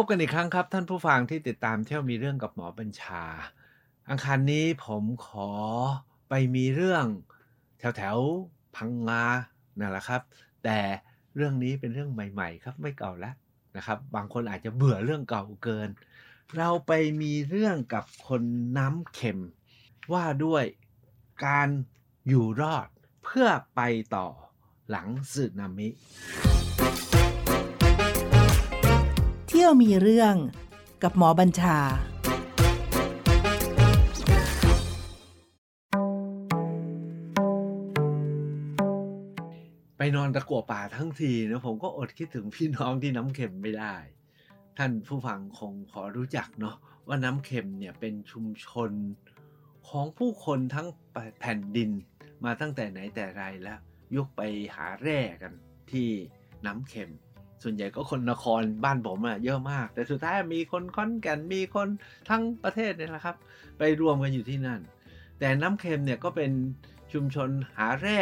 พบกันอีกครั้งครับ ท่านผู้ฟังที่ติดตามเที่ยวมีเรื่องกับหมอบัญชา อังคารนี้ผมขอไปมีเรื่องแถวแถวพังงานั่นแหละครับ แต่เรื่องนี้เป็นเรื่องใหม่ ๆ ครับไม่เก่าแล้วนะครับ บางคนอาจจะเบื่อเรื่องเก่าเกิน เราไปมีเรื่องกับคนน้ำเค็ม ว่าด้วยการอยู่รอดเพื่อไปต่อหลังสึนามิ ที่ยวมีเรื่องกับหมอบัญชา ไปนอนตะกัวป่าทั้งทีนะผมก็อดคิดถึงพี่น้องที่น้ำเค็มไม่ได้ ท่านผู้ฟังคงพอรู้จักเนาะว่าน้ำเค็มเนี่ยเป็นชุมชนของผู้คนทั้งแผ่นดินมาตั้งแต่ไหนแต่ไรแล้ว ยกไปหาแร่กันที่น้ำเค็ม ส่วนใหญ่ก็คนนครบ้านผมอะเยอะมาก แต่สุดท้ายมีคนค้อนแก่นมีคนทั้งประเทศเนี่ยแหละครับ ไปรวมกันอยู่ที่นั่น แต่น้ำเค็มเนี่ยก็เป็นชุมชนหาแร่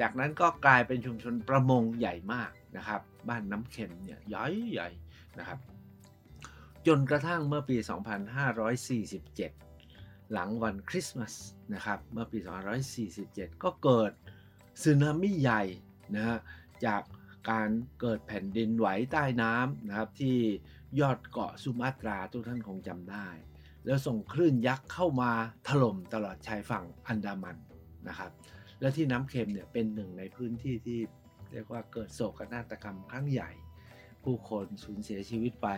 จากนั้นก็กลายเป็นชุมชนประมงใหญ่มากนะครับ บ้านน้ำเค็มเนี่ยใหญ่ใหญ่นะครับ จนกระทั่งเมื่อปี 2547 หลังวันคริสต์มาสนะครับ เมื่อปี 2547 ก็เกิดสึนามิใหญ่นะฮะจาก การเกิดแผ่นดินไหวใต้น้ำนะครับ ที่ยอดเกาะสุมาตราทุกท่านคงจำได้ แล้วส่งคลื่นยักษ์เข้ามาถล่มตลอดชายฝั่งอันดามันนะครับ และที่น้ำเค็มเนี่ยเป็นหนึ่งในพื้นที่ที่เรียกว่าเกิดโศกนาฏกรรมครั้งใหญ่ ผู้คนสูญเสียชีวิตไป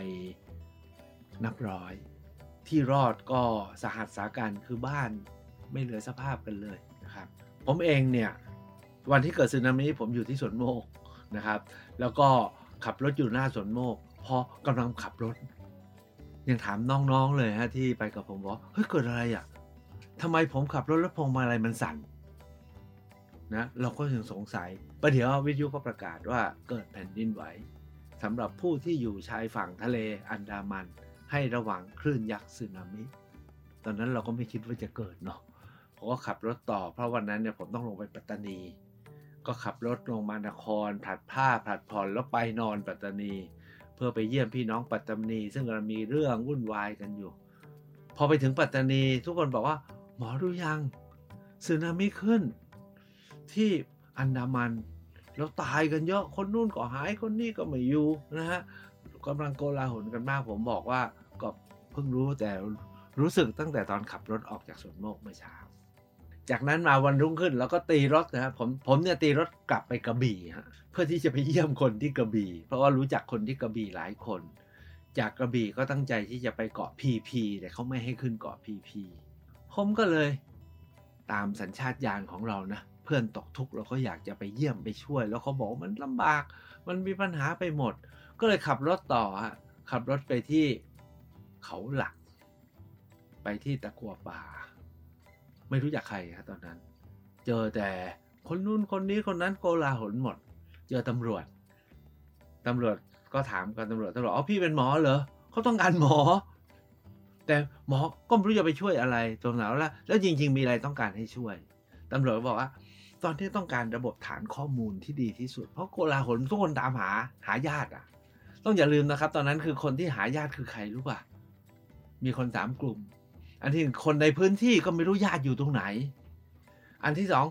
นับร้อย ที่รอดก็สาหัสสากันคือบ้านไม่เหลือสภาพกันเลยนะครับ ผมเองเนี่ยวันที่เกิดสึนามิผมอยู่ที่สวนโมก นะครับ แล้วก็ขับรถอยู่หน้าสวนโมกพอกำลังขับรถ ยังถามน้องๆเลยฮะที่ไปกับผมบอกเฮ้ยเกิดอะไรอะทำไมผมขับรถแล้วพวงมาลัยมันสั่นนะเราก็ยังสงสัยประเดี๋ยววิทยุก็ประกาศว่าเกิดแผ่นดินไหวสำหรับผู้ที่อยู่ชายฝั่งทะเลอันดามัน ให้ระวังคลื่นยักษ์สึนามิ ตอนนั้นเราก็ไม่คิดว่าจะเกิดเนาะผมก็ขับรถต่อ เพราะวันนั้นเนี่ยผมต้องลงไปปัตตานี ก็ขับรถลงมานครผลัดผ้าผลัดผ่อนแล้วไปนอนปัตตานี เพื่อไปเยี่ยมพี่น้องปัตตานี ซึ่งกำลังมีเรื่องวุ่นวายกันอยู่ พอไปถึงปัตตานีทุกคนบอกว่า หมอรู้ยังสึนามิขึ้น ที่อันดามันแล้วตายกันเยอะคนนู่นก็หายคนนี่ก็ไม่อยู่นะฮะกำลังโกลาหลกันมาก ผมบอกว่าก็เพิ่งรู้แต่รู้สึกตั้งแต่ตอนขับรถออกจากสวนโมกเมื่อเช้า จากนั้นมาวันรุ่งขึ้นเราก็ตีรถนะครับผมผมเนี่ยตีรถกลับไปกระบี่ฮะเพื่อที่จะไปเยี่ยมคนที่กระบี่ เพราะว่ารู้จักคนที่กระบี่หลายคน จากกระบี่ก็ตั้งใจที่จะไปเกาะพีพีแต่เขาไม่ให้ขึ้นเกาะพีพีผมก็เลยตามสัญชาตญาณของเรานะเพื่อนตกทุกข์เราก็อยากจะไปเยี่ยมไปช่วย แล้วเขาบอกมันลำบาก มันมีปัญหาไปหมด ก็เลยขับรถต่อฮะขับรถไปที่เขาหลัก ไปที่ตะกัวป่า ไม่รู้จักใครครับตอนนั้น เจอแต่คนนู้นคนนี้คนนั้นโกลาหลหมด เจอตำรวจตำรวจก็ถามกันตำรวจตำรวจอ๋อพี่เป็นหมอเหรอเขาต้องการหมอ แต่หมอก็ไม่รู้จะไปช่วยอะไรตรงไหนแล้วแล้วจริง ๆ มีอะไรต้องการให้ช่วยตำรวจบอกว่า ตอนที่ต้องการระบบฐานข้อมูลที่ดีที่สุด เพราะโกลาหลทุกคนตามหาหาญาติอะ ต้องอย่าลืมนะครับ ตอนนั้นคือคนที่หาญาติคือใครรู้ป่ะมีคนสามกลุ่ม อันที่หนึ่งคนในพื้นที่ก็ไม่รู้ญาติอยู่ตรงไหน อันที่สอง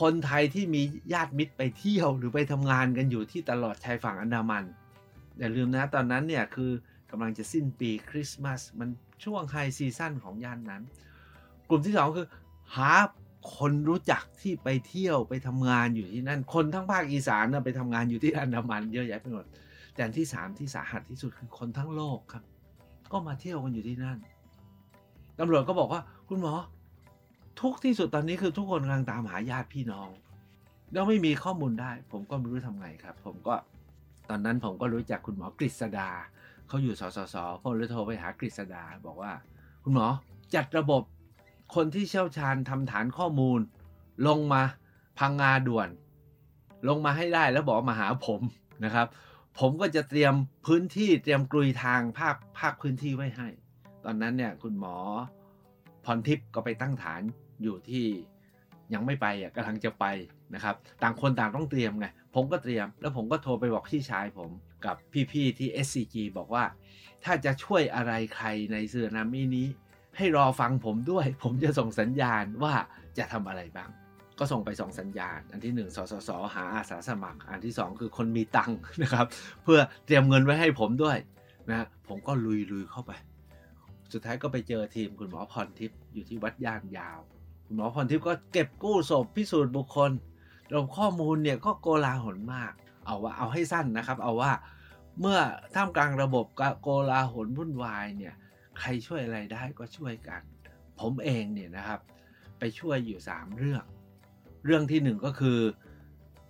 คนไทยที่มีญาติมิตรไปเที่ยวหรือไปทำงานกันอยู่ที่ตลอดชายฝั่งอันดามัน อย่าลืมนะตอนนั้นเนี่ยคือกำลังจะสิ้นปีคริสต์มาสมันช่วงไฮซีซั่นของย่านนั้น กลุ่มที่สองคือหาคนรู้จักที่ไปเที่ยวไปทำงานอยู่ที่นั่น คนทั้งภาคอีสานนะไปทำงานอยู่ที่อันดามันเยอะแยะไปหมดแต่อันที่สามที่สาหัสที่สุดคือคนทั้งโลกครับ ก็มาเที่ยวกันอยู่ที่นั่น ตำรวจก็บอกว่า คุณหมอ ทุกที่สุดตอนนี้คือทุกคนกำลังตามหาญาติพี่น้อง แล้วไม่มีข้อมูลได้ ผมก็ไม่รู้ทำไงครับ ผมก็ตอนนั้นผมก็รู้จักคุณหมอกฤษดาเขาอยู่สสสผมเลยโทรไปหากฤษดา บอกว่า คุณหมอจัดระบบคนที่เชี่ยวชาญทำฐานข้อมูล ลงมาพังงาด่วน ลงมาให้ได้แล้วบอกมาหาผมนะครับ ผมก็จะเตรียมพื้นที่เตรียมกลุยทางภาคภาคพื้นที่ไว้ให้ อนนั้นเนี่ยคุณหมอพรทิพย์ก็ไปตั้งฐานอยู่ที่ยังไม่ไปอะกำลังจะไปนะครับ ต่างคนต่างต้องเตรียมไงผมก็เตรียม แล้วผมก็โทรไปบอกพี่ชายผมกับพี่ๆที่ SCG บอกว่า ถ้าจะช่วยอะไรใครในสึนามินี้ ให้รอฟังผมด้วย ผมจะส่งสัญญาณว่าจะทำอะไรบ้าง ก็ส่งไปสองสัญญาณ อันที่ 1 สสส หาอาสาสมัคร อันที่ 2 คือคนมีตังค์นะครับ เพื่อเตรียมเงินไว้ให้ผมด้วยนะผมก็ลุยลุยเข้าไป สุดท้ายก็ไปเจอทีมคุณหมอพรทิพย์อยู่ที่วัดย่านยาว คุณหมอพรทิพย์ก็เก็บกู้ศพพิสูจน์บุคคลเราข้อมูลเนี่ยก็โกลาหลมาก เอาว่าเอาให้สั้นนะครับ เอาว่าเมื่อท่ามกลางระบบโกลาหลวุ่นวายเนี่ยใครช่วยอะไรได้ก็ช่วยกัน ผมเองเนี่ยนะครับไปช่วยอยู่ 3 เรื่อง เรื่องที่ 1 ก็คือ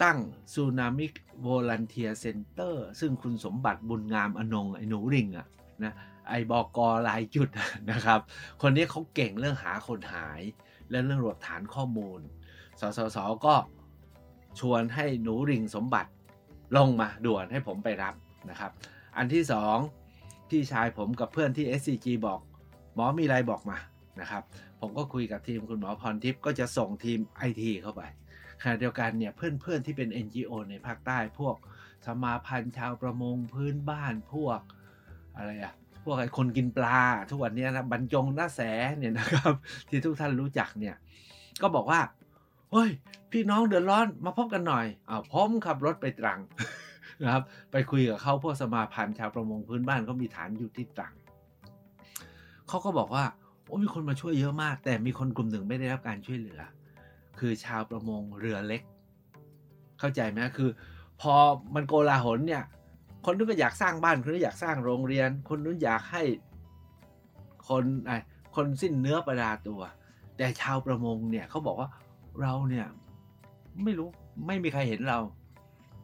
ตั้งซูนามิโวลันเทียเซ็นเตอร์ซึ่งคุณสมบัติบุญงามอนงไอ้หนูริงอะนะ ไอบอกอลายจุดนะครับ คนนี้เขาเก่งเรื่องหาคนหาย และเรื่องรวบฐานข้อมูล สสสก็ชวนให้หนูริงสมบัติลงมาด่วนให้ผมไปรับนะครับ อันที่สองพี่ชายผมกับเพื่อนที่ SCG บอกหมอมีอะไรบอกมานะครับ ผมก็คุยกับทีมคุณหมอพรทิพย์ก็จะส่งทีม IT เข้าไปขณะเดียวกันเนี่ยเพื่อนๆที่เป็น NGO ในภาคใต้พวกสมาพันธ์ชาวประมงพื้นบ้านพวกอะไรอะ วกไอ้คนกินปลาทุกวันนี้นะบรรจงหน้าแสเนี่ยนะครับ ที่ทุกท่านรู้จักเนี่ย ก็บอกว่าเฮ้ย พี่น้องเดือดร้อนมาพบกันหน่อยอ้าวพร้อมขับรถไปตรังนะครับ ไปคุยกับเขาพวกสมาพันธ์ชาวประมงพื้นบ้านเขามีฐานอยู่ที่ตรังเขาก็บอกว่าโอ้มีคนมาช่วยเยอะมาก แต่มีคนกลุ่มหนึ่งไม่ได้รับการช่วยเหลือ คือชาวประมงเรือเล็ก เข้าใจไหมคือ พอมันโกลาหลเนี่ย คนนู้นก็อยากสร้างบ้าน คนนู้นอยากสร้างโรงเรียน คนนู้นอยากให้ คนไอคนสิ้นเนื้อประดาตัว แต่ชาวประมงเนี่ยเขาบอกว่าเราเนี่ย ไม่รู้ไม่มีใครเห็นเรา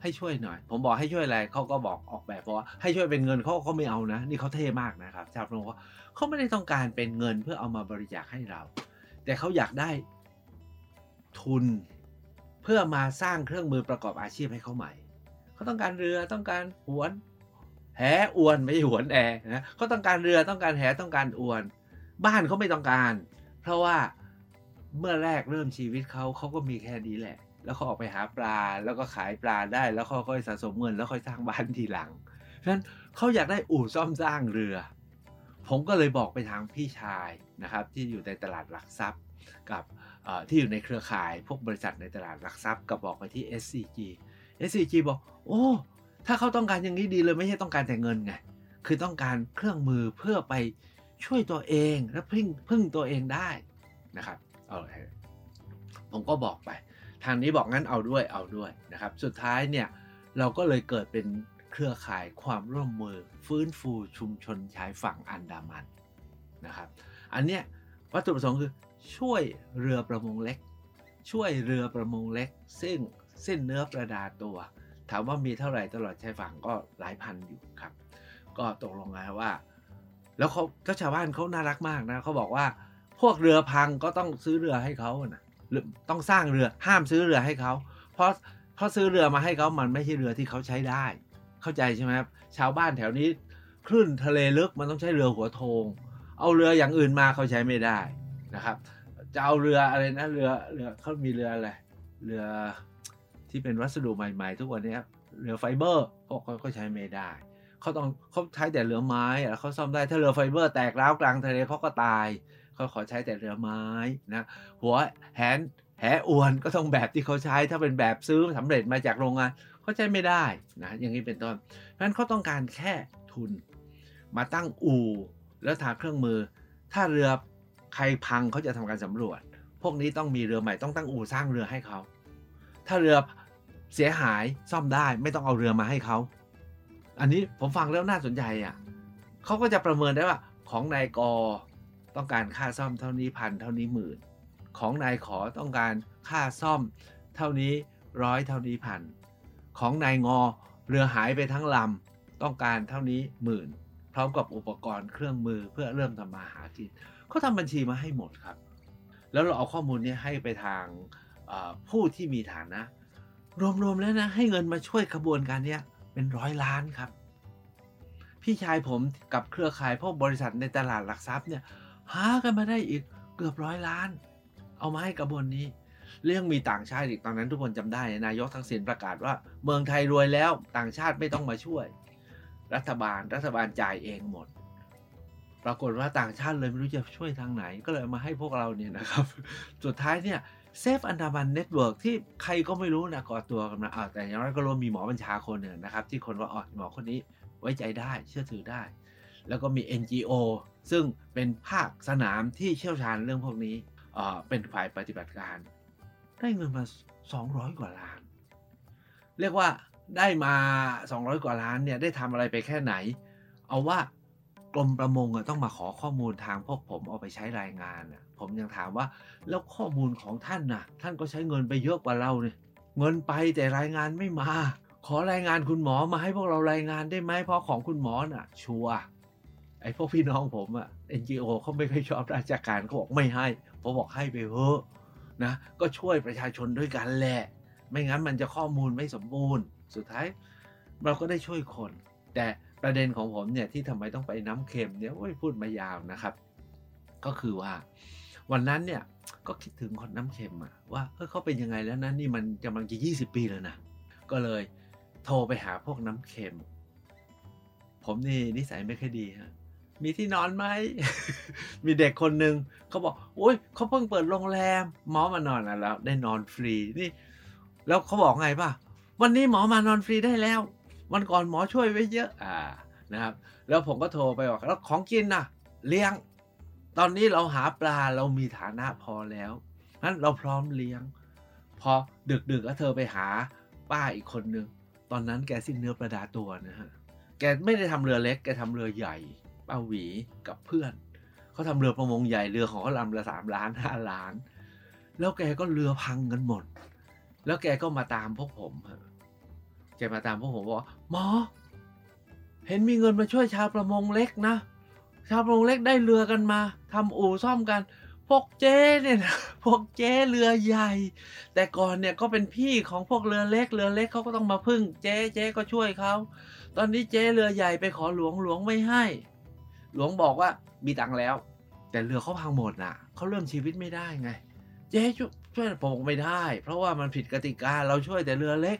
ให้ช่วยหน่อย ผมบอกให้ช่วยอะไรเขาก็บอกออกแบบเพราะว่าให้ช่วยเป็นเงินเขาเขาไม่เอานะ นี่เขาเท่มากนะครับ ชาวประมงเขาไม่ได้ต้องการเป็นเงินเพื่อเอามาบริจาคให้เรา แต่เขาอยากได้ทุนเพื่อมาสร้างเครื่องมือประกอบอาชีพให้เขาใหม่ เขาต้องการเรือต้องการหวน แหอวนไม่ใช่หวนแอนะเขาต้องการเรือต้องการแหต้องการอวน บ้านเขาไม่ต้องการ เพราะว่าเมื่อแรกเริ่มชีวิตเขาเขาก็มีแค่นี้แหละ แล้วเขาออกไปหาปลาแล้วก็ขายปลาได้ แล้วค่อยๆสะสมเงินแล้วค่อยสร้างบ้านทีหลังฉะนั้นเขาอยากได้อู่ซ่อมสร้างเรือ ผมก็เลยบอกไปทางพี่ชายนะครับที่อยู่ในตลาดหลักทรัพย์กับที่อยู่ในเครือข่ายพวกบริษัทในตลาดหลักทรัพย์กับบอกไปที่ SCG SCG บอก โอ้ ถ้าเขาต้องการอย่างนี้ดีเลยไม่ใช่ต้องการแต่เงินไง คือต้องการเครื่องมือเพื่อไปช่วยตัวเองและพึ่งพึ่งตัวเองได้นะครับเอาผมก็บอกไป ทางนี้บอกงั้นเอาด้วยเอาด้วยนะครับ สุดท้ายเนี่ยเราก็เลยเกิดเป็นเครือข่ายความร่วมมือฟื้นฟูชุมชนชายฝั่งอันดามันนะครับ อันเนี้ยวัตถุประสงค์คือช่วยเรือประมงเล็ก ช่วยเรือประมงเล็ก ซึ่ง เส้นเนื้อประดาตัว ถามว่ามีเท่าไหร่ตลอดชายฝั่งก็หลายพันอยู่ครับ ก็ตกลงกันว่า แล้วเขาก็ชาวบ้านเขาน่ารักมากนะเขาบอกว่าพวกเรือพังก็ต้องซื้อเรือให้เขานะต้องสร้างเรือห้ามซื้อเรือให้เขาเพราะเพราะซื้อเรือมาให้เขามันไม่ใช่เรือที่เขาใช้ได้ เข้าใจใช่ไหมครับชาวบ้านแถวนี้คลื่นทะเลลึกมันต้องใช้เรือหัวโทง เอาเรืออย่างอื่นมาเขาใช้ไม่ได้นะครับ จะเอาเรืออะไรนะเรือเรือเขามีเรืออะไรเรือ ที่เป็นวัสดุใหม่ ๆ ทุกวันนี้เรือไฟเบอร์เขาก็ใช้ไม่ได้เขาต้องเขาใช้แต่เรือไม้แล้วเขาซ่อมได้ถ้าเรือไฟเบอร์แตกร้าวกลางทะเลเขาก็ตายเขาขอใช้แต่เรือไม้นะหัวแหนแหอวนก็ต้องแบบที่เขาใช้ถ้าเป็นแบบซื้อสำเร็จมาจากโรงงานเขาใช้ไม่ได้นะอย่างนี้เป็นต้นเพราะฉะนั้นเขาต้องการแค่ทุน มาตั้งอู่แล้วทาเครื่องมือ ถ้าเรือใครพังเขาจะทำการสำรวจ พวกนี้ต้องมีเรือใหม่ต้องตั้งอู่สร้างเรือให้เขาถ้าเรือ เสียหายซ่อมได้ไม่ต้องเอาเรือมาให้เขา อันนี้ผมฟังแล้วน่าสนใจอะเขาก็จะประเมินได้ว่าของนายกต้องการค่าซ่อมเท่านี้พันเท่านี้หมื่น ของนายขอต้องการค่าซ่อมเท่านี้ร้อยเท่านี้พัน ของนายงอเรือหายไปทั้งลำต้องการเท่านี้หมื่น พร้อมกับอุปกรณ์เครื่องมือเพื่อเริ่มทำมาหากินเขาทำบัญชีมาให้หมดครับ แล้วเราเอาข้อมูลนี้ให้ไปทางผู้ที่มีฐานะ รวมๆแล้วนะ ให้เงินมาช่วยกระบวนการนี้เป็นร้อยล้านครับ พี่ชายผมกับเครือข่ายพวกบริษัทในตลาดหลักทรัพย์เนี่ยหากันมาได้อีกเกือบร้อยล้าน เอามาให้กระบวนนี้ เรื่องมีต่างชาติอีกตอนนั้นทุกคนจำได้ นายกทักษิณประกาศว่าเมืองไทยรวยแล้วต่างชาติไม่ต้องมาช่วย รัฐบาลรัฐบาลจ่ายเองหมด ปรากฏว่าต่างชาติเลยไม่รู้จะช่วยทางไหน ก็เลยมาให้พวกเราเนี่ยนะครับ สุดท้ายเนี่ย Save Andaman Network ที่ใครก็ไม่รู้นะก่อตัวกันมาอ้าวแต่อย่างน้อยก็รู้มีหมอบัญชาคนหนึ่งนะครับ ที่คนว่าอ๋อหมอคนนี้ไว้ใจได้เชื่อถือได้ แล้วก็มี NGO ซึ่งเป็นภาคสนามที่เชี่ยวชาญเรื่องพวกนี้เป็นฝ่ายปฏิบัติการ ได้เงินมา 200 กว่าล้าน เรียกว่าได้มา 200 กว่าล้านเนี่ยได้ทำอะไรไปแค่ไหน เอาว่า กรมประมงต้องมาขอข้อมูลทางพวกผมเอาไปใช้รายงานผมยังถามว่าแล้วข้อมูลของท่านน่ะท่านก็ใช้เงินไปเยอะกว่าเราเนี่ยเงินไปแต่รายงานไม่มา ขอรายงานคุณหมอมาให้พวกเรารายงานได้ไหมเพราะของคุณหมอน่ะ ชัวไอ้พวกพี่น้องผมอะ NGO เขาไม่ค่อยชอบราชการเขาบอกไม่ให้ผมบอกให้ไปเถอะนะก็ช่วยประชาชนด้วยกันแหละ ไม่งั้นมันจะข้อมูลไม่สมบูรณ์ สุดท้ายเราก็ได้ช่วยคน แต่ ประเด็นของผมเนี่ยที่ทำไมต้องไปน้ำเค็มเนี่ยโอ้ยพูดมายาวนะครับ ก็คือว่า วันนั้นเนี่ยก็คิดถึงคนน้ำเค็มอะว่าเออเขาเป็นยังไงแล้วนะนี่มันกำลังจะ20 ปีแล้วนะก็เลยโทรไปหาพวกน้ำเค็ม ผมนี่นิสัยไม่ค่อยดีฮะมีที่นอนไหม มีเด็กคนหนึ่งเขาบอก โอ้ยเขาเพิ่งเปิดโรงแรม หมอมานอนแล้ว ได้นอนฟรีนี่ แล้วเขาบอกไงป่ะ วันนี้หมอมานอนฟรีได้แล้ว วันก่อนหมอช่วยไว้เยอะอ่านะครับ แล้วผมก็โทรไปบอกแล้วของกินน่ะเลี้ยง ตอนนี้เราหาปลาเรามีฐานะพอแล้วนั้นเราพร้อมเลี้ยง พอดึกๆกก็เธอไปหาป้าอีกคนนึงตอนนั้นแกสิ้นเนื้อประดาตัวนะฮะแกไม่ได้ทำเรือเล็กแกทำเรือใหญ่ป้าหวีกับเพื่อนเขาทำเรือประมงใหญ่เรือของเขาลำละสามล้านห้าล้าน แล้วแกก็เรือพังกันหมด แล้วแกก็มาตามพวกผม แกมาตามพวกผมว่าหมอ เห็นมีเงินมาช่วยชาวประมงเล็กนะ ชาวประมงเล็กได้เรือกันมาทำอู่ซ่อมกัน พวกเจ๊เนี่ยนะพวกเจ๊เรือใหญ่ แต่ก่อนเนี่ยก็เป็นพี่ของพวกเรือเล็ก เรือเล็กเขาก็ต้องมาพึ่ง เจ๊เจ๊ก็ช่วยเขาตอนนี้เจ๊เรือใหญ่ไปขอหลวงหลวงไม่ให้ หลวงบอกว่ามีตังแล้ว แต่เรือเขาพังหมดน่ะเขาเริ่มชีวิตไม่ได้ไง เจ๊ช่วยช่วยผมไม่ได้ เพราะว่ามันผิดกติกาเราช่วยแต่เรือเล็ก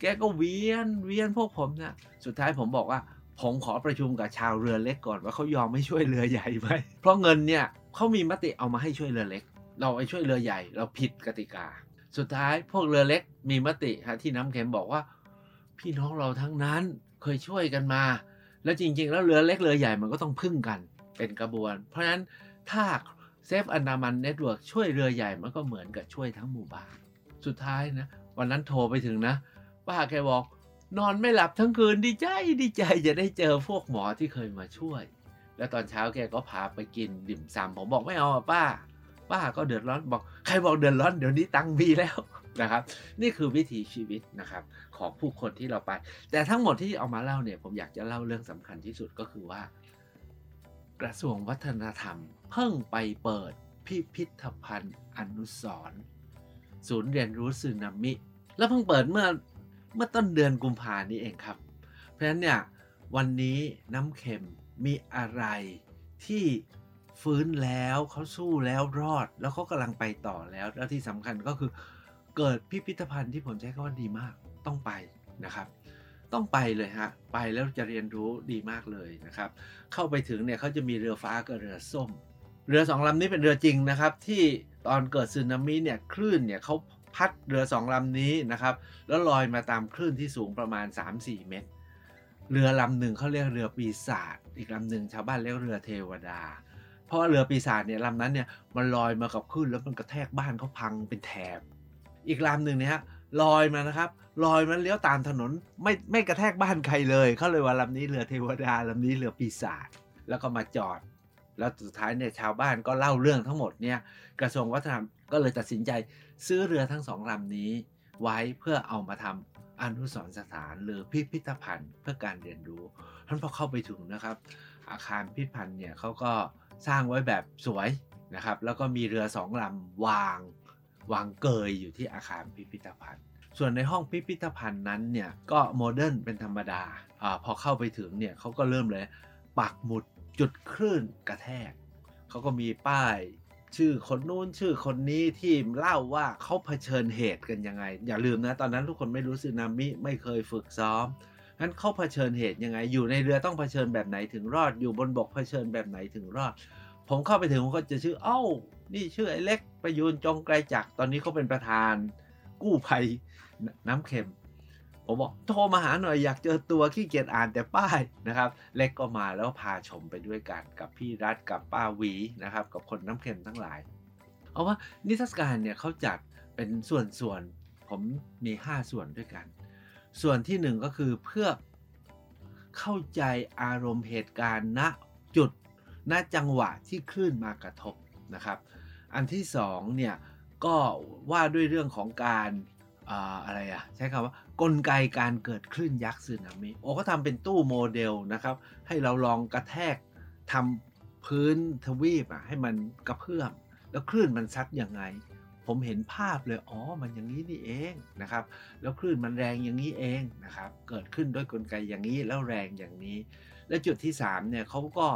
แกก็เวียนเวียนพวกผมนะสุดท้ายผมบอกว่าผมขอประชุมกับชาวเรือเล็กก่อนว่าเขายอมไม่ช่วยเรือใหญ่ไหมเพราะเงินเนี่ยเขามีมติเอามาให้ช่วยเรือเล็ก เราไปช่วยเรือใหญ่ เราผิดกติกา สุดท้ายพวกเรือเล็กมีมติฮะที่น้ำเค็มบอกว่า พี่น้องเราทั้งนั้นเคยช่วยกันมา แล้วจริง ๆ แล้วเรือเล็กเรือใหญ่มันก็ต้องพึ่งกันเป็นกระบวน เพราะฉะนั้นถ้า Save Andaman Network ช่วยเรือใหญ่มันก็เหมือนกับช่วยทั้งหมู่บ้านสุดท้ายนะวันนั้นโทรไปถึงนะ ป้าแกบอกนอนไม่หลับทั้งคืนดีใจดีใจจะได้เจอพวกหมอที่เคยมาช่วย แล้วตอนเช้าแกก็พาไปกินดิ่มซำผมบอกไม่เอาป้า ป้าก็เดือดร้อนบอกใครบอกเดือดร้อนเดี๋ยวนี้ตังมีแล้วนะครับ นี่คือวิถีชีวิตนะครับของผู้คนที่เราไป แต่ทั้งหมดที่เอามาเล่าเนี่ยผมอยากจะเล่าเรื่องสำคัญที่สุดก็คือว่า กระทรวงวัฒนธรรม เพิ่งไปเปิดพิพิธภัณฑ์อนุสรศูนย์เรียนรู้สึนามิ แล้วเพิ่งเปิดเมื่อ เมื่อต้นเดือนกุมภานี้เองครับ เพราะฉะนั้นเนี่ยวันนี้น้ำเค็มมีอะไรที่ฟื้นแล้วเขาสู้แล้วรอด แล้วเขากำลังไปต่อแล้ว แล้วที่สำคัญก็คือเกิดพิพิธภัณฑ์ที่ผมใช้คำว่าดีมากต้องไปนะครับ ต้องไปเลยฮะไปแล้วจะเรียนรู้ดีมากเลยนะครับ เข้าไปถึงเนี่ยเขาจะมีเรือฟ้ากับเรือส้ม เรือสองลำนี้เป็นเรือจริงนะครับ ที่ตอนเกิดสึนามิเนี่ยคลื่นเนี่ยเขา พัดเรือสองลำนี้นะครับ แล้วลอยมาตามคลื่นที่สูงประมาณ 3-4 เมตร เรือลำหนึ่งเขาเรียกเรือปีศาจอีกลำหนึ่งชาวบ้านเรียกเรือเทวดา เพราะเรือปีศาจเนี่ยลำนั้นเนี่ยมันลอยมากับคลื่นแล้วมันกระแทกบ้านเขาพังเป็นแถบ อีกลำหนึ่งเนี่ยลอยมานะครับลอยมาเลี้ยวตามถนนไม่ไม่กระแทกบ้านใครเลยเขาเลยว่าลำนี้เรือเทวดาลำนี้เรือปีศาจแล้วก็มาจอด แล้วสุดท้ายเนี่ยชาวบ้านก็เล่าเรื่องทั้งหมดเนี่ยกระทรวงวัฒนธรรมก็เลยตัดสินใจ ซื้อเรือทั้งสองลำนี้ ไว้เพื่อเอามาทำอนุสรณ์สถานหรือพิพิธภัณฑ์เพื่อการเรียนรู้ท่านพอเข้าไปถึงนะครับ อาคารพิพิธภัณฑ์เนี่ยเขาก็สร้างไว้แบบสวยนะครับ แล้วก็มีเรือสองลำวางวางเกยอยู่ที่อาคารพิพิธภัณฑ์ ส่วนในห้องพิพิธภัณฑ์นั้นเนี่ยก็โมเดิร์นเป็นธรรมดาอพอเข้าไปถึงเนี่ยเขาก็เริ่มเลยปักหมุดจุดคลื่นกระแทกเขาก็มีป้าย ชื่อคนนู้นชื่อคนนี้ที่เล่าว่าเขาเผชิญเหตุกันยังไง อย่าลืมนะ ตอนนั้นทุกคนไม่รู้สึนามิไม่เคยฝึกซ้อมงั้นเขาเผชิญเหตุยังไง อยู่ในเรือต้องเผชิญแบบไหนถึงรอด อยู่บนบกเผชิญแบบไหนถึงรอด ผมเข้าไปถึงผมก็จะชื่อเอ้า นี่ชื่อไอ้เล็กประยูนจงไกลจักรตอนนี้เขาเป็นประธาน กู้ภัยน้ำเค็ม ผมบอกโทรมาหาหน่อยอยากเจอตัวขี้เกียจอ่านแต่ป้ายนะครับ เล็กก็มาแล้วพาชมไปด้วยกันกับพี่รัฐกับป้าวีนะครับกับคนน้ำเค็มทั้งหลาย เอาว่านิทรรศการเนี่ยเขาจัดเป็นส่วนๆผมมี 5 ส่วนด้วยกัน ส่วนที่ 1 ก็คือเพื่อเข้าใจอารมณ์เหตุการณ์ณจุดณจังหวะที่คลื่นมากระทบนะครับ อันที่2เนี่ยก็ว่าด้วยเรื่องของการอะไรอะใช้คำว่า กลไกการเกิดคลื่นยักษ์สึนามิโอ้เขาทำเป็นตู้โมเดลนะครับ ให้เราลองกระแทกทำพื้นทวีปอะให้มันกระเพื่อม แล้วคลื่นมันซัดยังไง ผมเห็นภาพเลย อ๋อ มันอย่างนี้นี่เองนะครับ แล้วคลื่นมันแรงอย่างนี้เองนะครับ เกิดขึ้นด้วยกลไกอย่างนี้แล้วแรงอย่างนี้ และจุดที่3เนี่ยเขาก็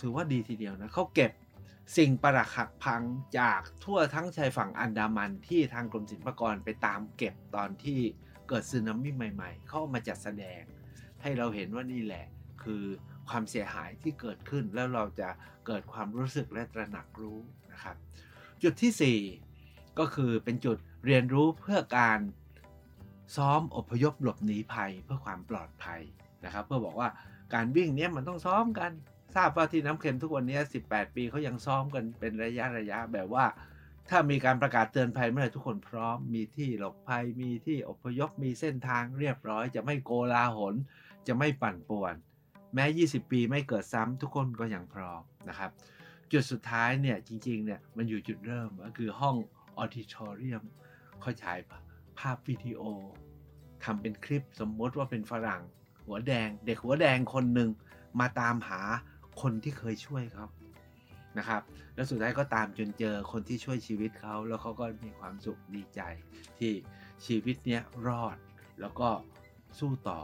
ถือว่าดีทีเดียวนะเขาเก็บ สิ่งประหลักพังจากทั่วทั้งชายฝั่งอันดามันที่ทางกรมศิลปากรไปตามเก็บตอนที่เกิดสึนามิใหม่ ๆ เข้ามาจัดแสดง ให้เราเห็นว่านี่แหละ คือความเสียหายที่เกิดขึ้นแล้วเราจะเกิดความรู้สึกและตระหนักรู้นะครับ จุดที่ 4 ก็คือเป็นจุดเรียนรู้เพื่อการซ้อมอพยพหลบหนีภัยเพื่อความปลอดภัยนะครับ เพื่อบอกว่าการวิ่งเนี้ยมันต้องซ้อมกัน ทราบว่าที่น้ำเค็มทุกวันนี้ 18 ปีเขายังซ้อมกันเป็นระยะระยะแบบว่า ถ้ามีการประกาศเตือนภัยเมื่อไหร่ทุกคนพร้อม มีที่หลบภัยมีที่อพยพมีเส้นทางเรียบร้อย จะไม่โกลาหล จะไม่ปั่นป่วน แม้ 20 ปีไม่เกิดซ้ำทุกคนก็ยังพร้อมนะครับ จุดสุดท้ายเนี่ยจริงๆเนี่ยมันอยู่จุดเริ่มก็คือห้องออดิทอเรียมเขาฉายภาพวิดีโอทำเป็นคลิปสมมติว่าเป็นฝรั่ง หัวแดง เด็กหัวแดงคนหนึ่งมาตามหา คนที่เคยช่วยเขานะครับ แล้วสุดท้ายก็ตามจนเจอคนที่ช่วยชีวิตเขาแล้วเขาก็มีความสุขดีใจที่ชีวิตเนี้ยรอดแล้วก็สู้ต่อ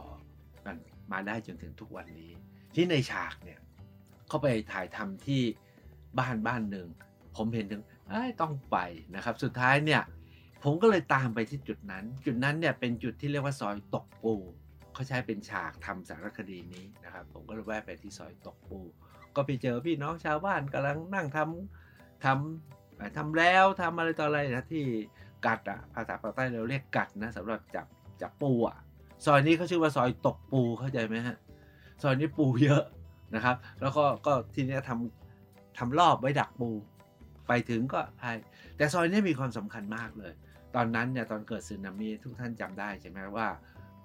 กันมาได้จนถึงทุกวันนี้ ที่ในฉากเนี่ยเขาไปถ่ายทำที่บ้านบ้านหนึ่งผมเห็นถึงต้องไปนะครับ สุดท้ายเนี่ยผมก็เลยตามไปที่จุดนั้น จุดนั้นเนี่ยเป็นจุดที่เรียกว่าซอยตกปูเขาใช้เป็นฉากทำสารคดีนี้นะครับ ผมก็เลยแวะไปที่ซอยตกปู ก็ไปเจอพี่น้องชาวบ้านกำลังนั่งทำทำทำแล้วทำอะไรต่ออะไรนะที่กัดอะภาษาปากใต้เราเรียกกัดนะสำหรับจับจับปูอะซอยนี้เขาชื่อว่าซอยตกปูเข้าใจไหมฮะซอยนี้ปูเยอะนะครับ แล้วก็ก็ทีนี้ทำทำรอบไว้ดักปู ไปถึงก็ใช่แต่ซอยนี้มีความสำคัญมากเลย ตอนนั้นเนี่ยตอนเกิดสึนามิทุกท่านจำได้ใช่ไหมว่า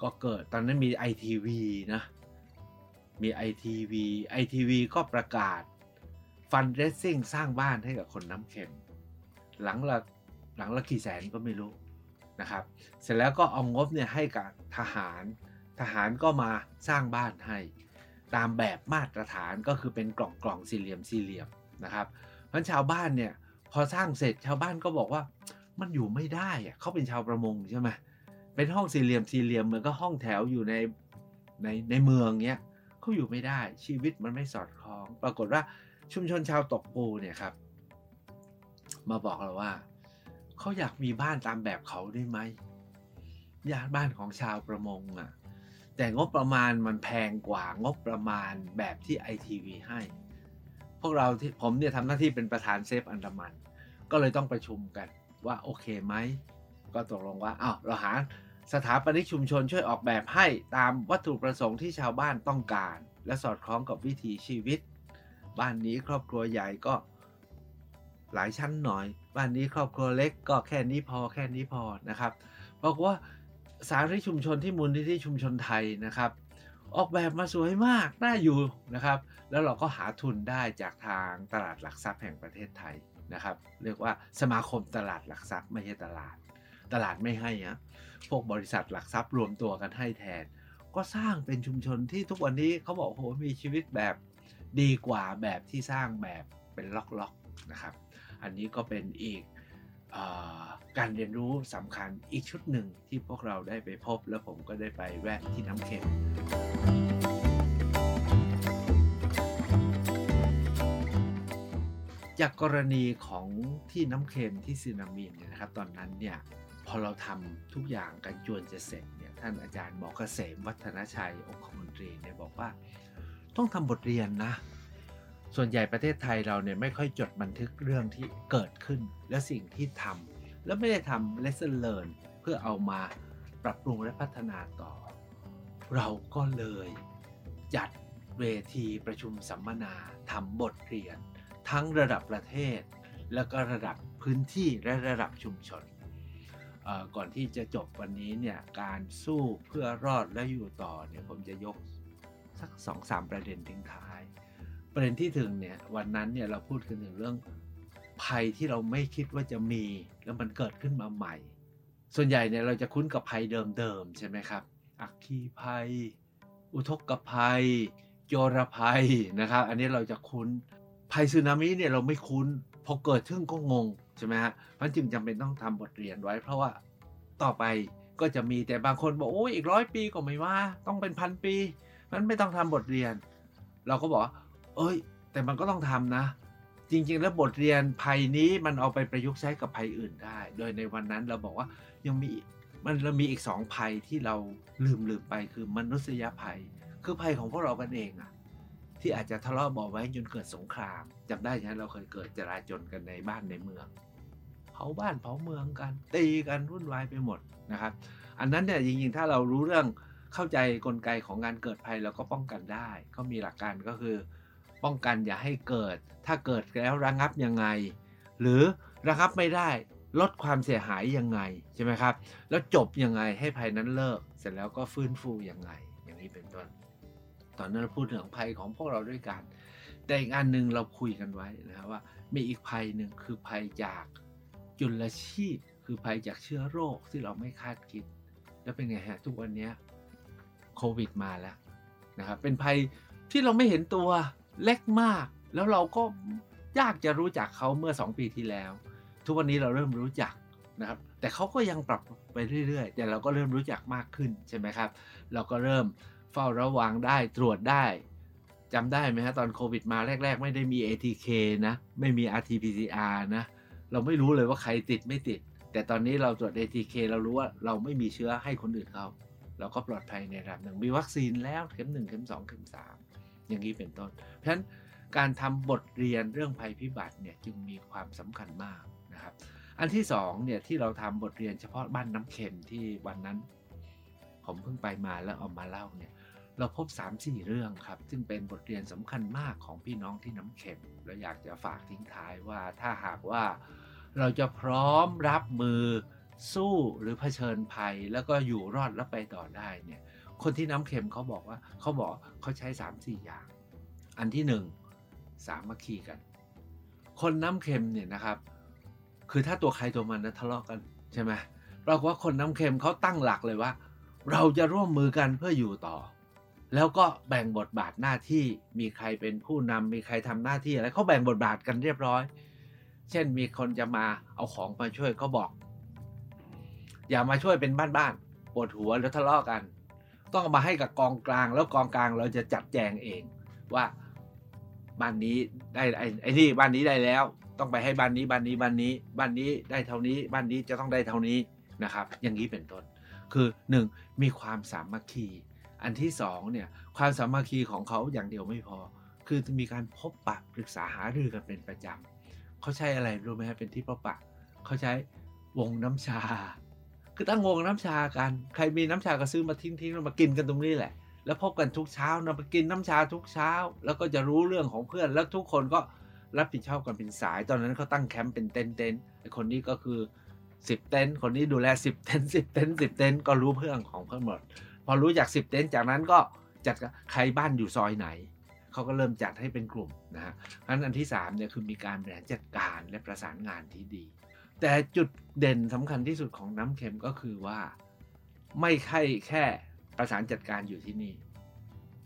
ก็เกิดตอนนั้นมีไอทีวีนะ มีไอทีวีไอทีวีก็ประกาศฟันเรสซิ่งสร้างบ้านให้กับคนน้ำเค็ม หลังละหลังละกี่แสนก็ไม่รู้นะครับ เสร็จแล้วก็เอางบเนี่ยให้กับทหาร ทหารก็มาสร้างบ้านให้ ตามแบบมาตรฐานก็คือเป็นกล่องกล่องสี่เหลี่ยมสี่เหลี่ยมนะครับเพราะชาวบ้านเนี่ยพอสร้างเสร็จชาวบ้านก็บอกว่ามันอยู่ไม่ได้อะเขาเป็นชาวประมงใช่ไหมเป็นห้องสี่เหลี่ยมสี่เหลี่ยมเหมือนก็ห้องแถวอยู่ในในในเมืองเนี้ย เขาอยู่ไม่ได้ชีวิตมันไม่สอดคล้อง ปรากฏว่าชุมชนชาวตกปูเนี่ยครับ มาบอกเราว่าเขาอยากมีบ้านตามแบบเขาได้ไหมญาติบ้านของชาวประมงอะ่ะแต่งบประมาณมันแพงกว่างบประมาณแบบที่ไอทีวีให้ พวกเราที่ผมเนี่ยทำหน้าที่เป็นประธานเซฟอันดามัน ก็เลยต้องประชุมกันว่าโอเคไหม ก็ตกลงว่าอ้าวเราหา สถาปนิกชุมชนช่วยออกแบบให้ตามวัตถุประสงค์ที่ชาวบ้านต้องการ และสอดคล้องกับวิถีชีวิต บ้านนี้ครอบครัวใหญ่ก็หลายชั้นหน่อย บ้านนี้ครอบครัวเล็กก็แค่นี้พอแค่นี้พอนะครับบอกว่าสาริชุมชนที่มูลนิธิชุมชนไทยนะครับ ออกแบบมาสวยมากน่าอยู่นะครับ แล้วเราก็หาทุนได้จากทางตลาดหลักทรัพย์แห่งประเทศไทยนะครับ เรียกว่าสมาคมตลาดหลักทรัพย์ไม่ใช่ตลาด ตลาดไม่ให้อะ พวกบริษัทหลักทรัพย์รวมตัวกันให้แทน ก็สร้างเป็นชุมชนที่ทุกวันนี้เขาบอกโหมีชีวิตแบบดีกว่าแบบที่สร้างแบบเป็นล็อกๆนะครับ อันนี้ก็เป็นอีกอการเรียนรู้สำคัญอีกชุดหนึ่งที่พวกเราได้ไปพบ แล้วผมก็ได้ไปแวะที่น้ำเค็มจากกรณีของที่น้ำเค็มที่ซึนามิเนี่ยนะครับ ตอนนั้นเนี่ย อเราทำทุกอย่างกันจวนจะเสร็จเนี่ยท่านอาจารย์หมอเกษมวัฒนชัยองคมนตรีเนี่ยบอกว่า ต้องทำบทเรียนนะ ส่วนใหญ่ประเทศไทยเราเนี่ยไม่ค่อยจดบันทึกเรื่องที่เกิดขึ้น และสิ่งที่ทำแล้วไม่ได้ทำ lesson learn เพื่อเอามาปรับปรุงและพัฒนาต่อ เราก็เลยจัดเวทีประชุมสัมมนาทำบทเรียน ทั้งระดับประเทศ แล้วก็ระดับพื้นที่และระดับชุมชน ก่อนที่จะจบวันนี้เนี่ยการสู้เพื่อรอดและอยู่ต่อเนี่ยผมจะยกสักสองสามประเด็นทิ้งท้าย ประเด็นที่ถึงเนี่ยวันนั้นเนี่ยเราพูดกันถึงเรื่องภัยที่เราไม่คิดว่าจะมี แล้วมันเกิดขึ้นมาใหม่ ส่วนใหญ่เนี่ยเราจะคุ้นกับภัยเดิมๆใช่ไหมครับ อัคคีภัย อุทกภัย โจรภัยนะครับ อันนี้เราจะคุ้นภัยสึนามิเนี่ยเราไม่คุ้นพอเกิดขึ้นก็งง ใช่ไหมฮะมันจึงจำเป็นต้องทำบทเรียนไว้ เพราะว่าต่อไปก็จะมีแต่บางคนบอกโอ้ยอีกร้อยปีก็ไม่ว่า ต้องเป็นพันปีมันไม่ต้องทำบทเรียน เราก็บอกเอ้ย แต่มันก็ต้องทำนะ จริง ๆ แล้วบทเรียนภัยนี้มันเอาไปประยุกต์ใช้กับภัยอื่นได้ โดยในวันนั้นเราบอกว่ายังมีมันเรามีอีกสองภัยที่เราลืมลืมไปคือมนุษยภัย คือภัยของพวกเรากันเองอะ ที่อาจจะทะเลาะเบาไว้จนเกิดสงครามจำได้ใช่ไหมเราเคยเกิดจราจนกันในบ้านในเมืองเผาบ้านเผาเมืองกัน ตีกันวุ่นวายไปหมดนะครับ อันนั้นเนี่ยจริงๆถ้าเรารู้เรื่องเข้าใจกลไกของงานเกิดภัยเราก็ป้องกันได้ ก็มีหลักการก็คือ ป้องกันอย่าให้เกิด ถ้าเกิดแล้วระงับยังไง หรือระงับไม่ได้ลดความเสียหายยังไงใช่ไหมครับ แล้วจบยังไงให้ภัยนั้นเลิก เสร็จแล้วก็ฟื้นฟูยังไง อย่างนี้เป็นต้น อนนั้นเราพูดถึงภัยของพวกเราด้วยกัน แต่อีกอันหนึ่งเราคุยกันไว้นะครับว่า มีอีกภัยหนึ่งคือภัยจากจุลชีพ คือภัยจากเชื้อโรคที่เราไม่คาดคิด แล้วเป็นไงฮะทุกวันนี้โควิดมาแล้วนะครับเป็นภัยที่เราไม่เห็นตัวเล็กมาก แล้วเราก็ยากจะรู้จักเขาเมื่อ 2 ปีที่แล้ว ทุกวันนี้เราเริ่มรู้จักนะครับแต่เขาก็ยังปรับไปเรื่อยๆ แต่เราก็เริ่มรู้จักมากขึ้นใช่ไหมครับ เราก็เริ่ม เฝ้าระวังได้ตรวจได้จำได้ไหมฮะตอนโควิดมาแรก ๆ ไม่ได้มี ATK นะ ไม่มี RT-PCR นะ เราไม่รู้เลยว่าใครติดไม่ติด แต่ตอนนี้เราตรวจ ATK เรารู้ว่าเราไม่มีเชื้อให้คนอื่นเขาเราก็ปลอดภัยในระดับหนึ่งมีวัคซีนแล้วเข็ม1เข็ม2เข็ม3อย่างนี้เป็นต้น เพราะฉะนั้นการทำบทเรียนเรื่องภัยพิบัติเนี่ยจึงมีความสำคัญมากนะครับ อันที่สองเนี่ยที่เราทำบทเรียนเฉพาะบ้านน้ำเค็มที่วันนั้น ผมเพิ่งไปมาแล้วเอามาเล่าเนี่ยเราพบ 3-4 เรื่องครับ ซึ่งเป็นบทเรียนสำคัญมากของพี่น้องที่น้ำเค็มเราอยากจะฝากทิ้งท้ายว่าถ้าหากว่าเราจะพร้อมรับมือสู้หรือเผชิญภัย แล้วก็อยู่รอดและไปต่อได้เนี่ย คนที่น้ำเค็มเขาบอกว่าเขาบอกเขาใช้ 3-4 อย่าง อันที่ 1 สามัคคีกัน คนน้ำเค็มเนี่ยนะครับ คือถ้าตัวใครตัวมันนะทะเลาะกันใช่ไหมปรากฏว่าคนน้ำเค็มเขาตั้งหลักเลยว่า เราจะร่วมมือกันเพื่ออยู่ต่อ แล้วก็แบ่งบทบาทหน้าที่มีใครเป็นผู้นำมีใครทำหน้าที่อะไรเขาแบ่งบทบาทกันเรียบร้อย เช่นมีคนจะมาเอาของมาช่วยก็บอก อย่ามาช่วยเป็นบ้านๆปวดหัวแล้วทะเลาะกัน ต้องมาให้กับกองกลาง แล้วกองกลางเราจะจัดแจงเองว่าบ้านนี้ได้ไอ้ไอ้นี่บ้านนี้ได้แล้ว ต้องไปให้บ้านนี้บ้านนี้บ้านนี้ บ้านนี้ได้เท่านี้บ้านนี้จะต้องได้เท่านี้นะครับ อย่างนี้เป็นต้น คือ 1. มีความสามัคคี อันที่2เนี่ยความสามัคคีของเขาอย่างเดียวไม่พอ คือจะมีการพบปะปรึกษาหารือกันเป็นประจำเขาใช้อะไรรู้ไหมครเป็นที่พบปะเขาใช้วงน้ำชา คือตั้งวงน้ำชากัน ใครมีน้ำชาก็ซื้อมาทิ้งทิ้งแล้วมากินกันตรงนี้แหละ แล้วพบกันทุกเช้านะไปกินน้ำชาทุกเช้า แล้วก็จะรู้เรื่องของเพื่อนแล้วทุกคนก็รับผิดชอบกันเป็นสาย ตอนนั้นเขาตั้งแคมป์เป็นเต็นท์เต็นไอคนนี้ก็คือ สิบเต็นท์คนนี้ดูแลสิบเต็นท์สิบเต็นท์สิบเต็นท์ก็รู้เพื่อนของเพื่อนหมด พอรู้จากสิบเต็นท์จากนั้นก็จัดใครบ้านอยู่ซอยไหนเขาก็เริ่มจัดให้เป็นกลุ่มนะฮะเพราะนั้นอันที่สามเนี่ยคือมีการบริหารจัดการและประสานงานที่ดี แต่จุดเด่นสำคัญที่สุดของน้ำเค็มก็คือว่า ไม่ใช่แค่ประสานจัดการอยู่ที่นี่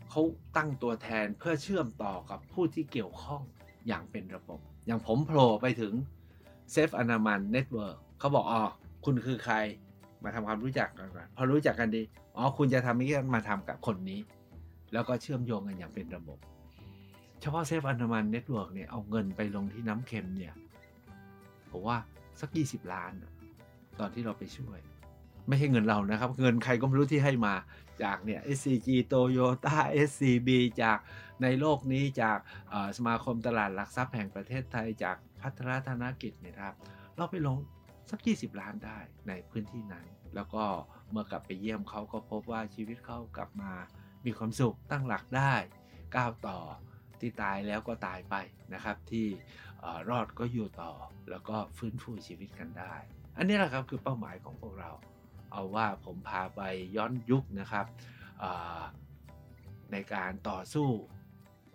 เขาตั้งตัวแทนเพื่อเชื่อมต่อกับผู้ที่เกี่ยวข้องอย่างเป็นระบบ อย่างผมโผล่ไปถึง Save Andaman Network เขาบอกอ๋อคุณคือใครมาทำความรู้จักกันก่อนพอรู้จักกันดีอ๋อคุณจะทำนี้มาทำกับคนนี้ แล้วก็เชื่อมโยงกันอย่างเป็นระบบ เฉพาะ Save Andaman Network เนี่ยเอาเงินไปลงที่น้ำเค็มเนี่ยผมว่าสัก 20 ล้านอะตอนที่เราไปช่วย ไม่ใช่เงินเรานะครับ เงินใครก็ไม่รู้ที่ให้มาจากเนี่ย SCG Toyota SCB จากในโลกนี้จากสมาคมตลาดหลักทรัพย์แห่งประเทศไทยจากพัฒนาธนกิจเนี่ยครับ เราไปลง สัก 20 ล้านได้ในพื้นที่นั้น แล้วก็เมื่อกลับไปเยี่ยมเขาก็พบว่าชีวิตเขากลับมา มีความสุขตั้งหลักได้ก้าวต่อที่ตายแล้วก็ตายไปนะครับ ที่รอดก็อยู่ต่อแล้วก็ฟื้นฟูชีวิตกันได้ อันนี้แหละครับคือเป้าหมายของพวกเรา เอาว่าผมพาไปย้อนยุคนะครับในการต่อสู้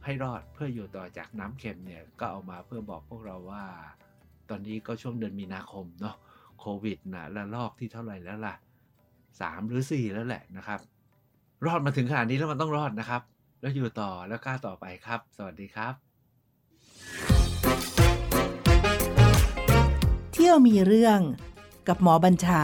ให้รอดเพื่ออยู่ต่อจากน้ำเค็มเนี่ยก็เอามาเพื่อบอกพวกเราว่า ตอนนี้ก็ช่วงเดือนมีนาคมเนาะโควิดนะระลอกที่เท่าไหร่แล้วล่ะสามหรือสี่แล้วแหละนะครับ รอดมาถึงขนาดนี้แล้วมันต้องรอดนะครับ แล้วอยู่ต่อแล้วกล้าต่อไปครับ สวัสดีครับ เที่ยวมีเรื่องกับหมอบัญชา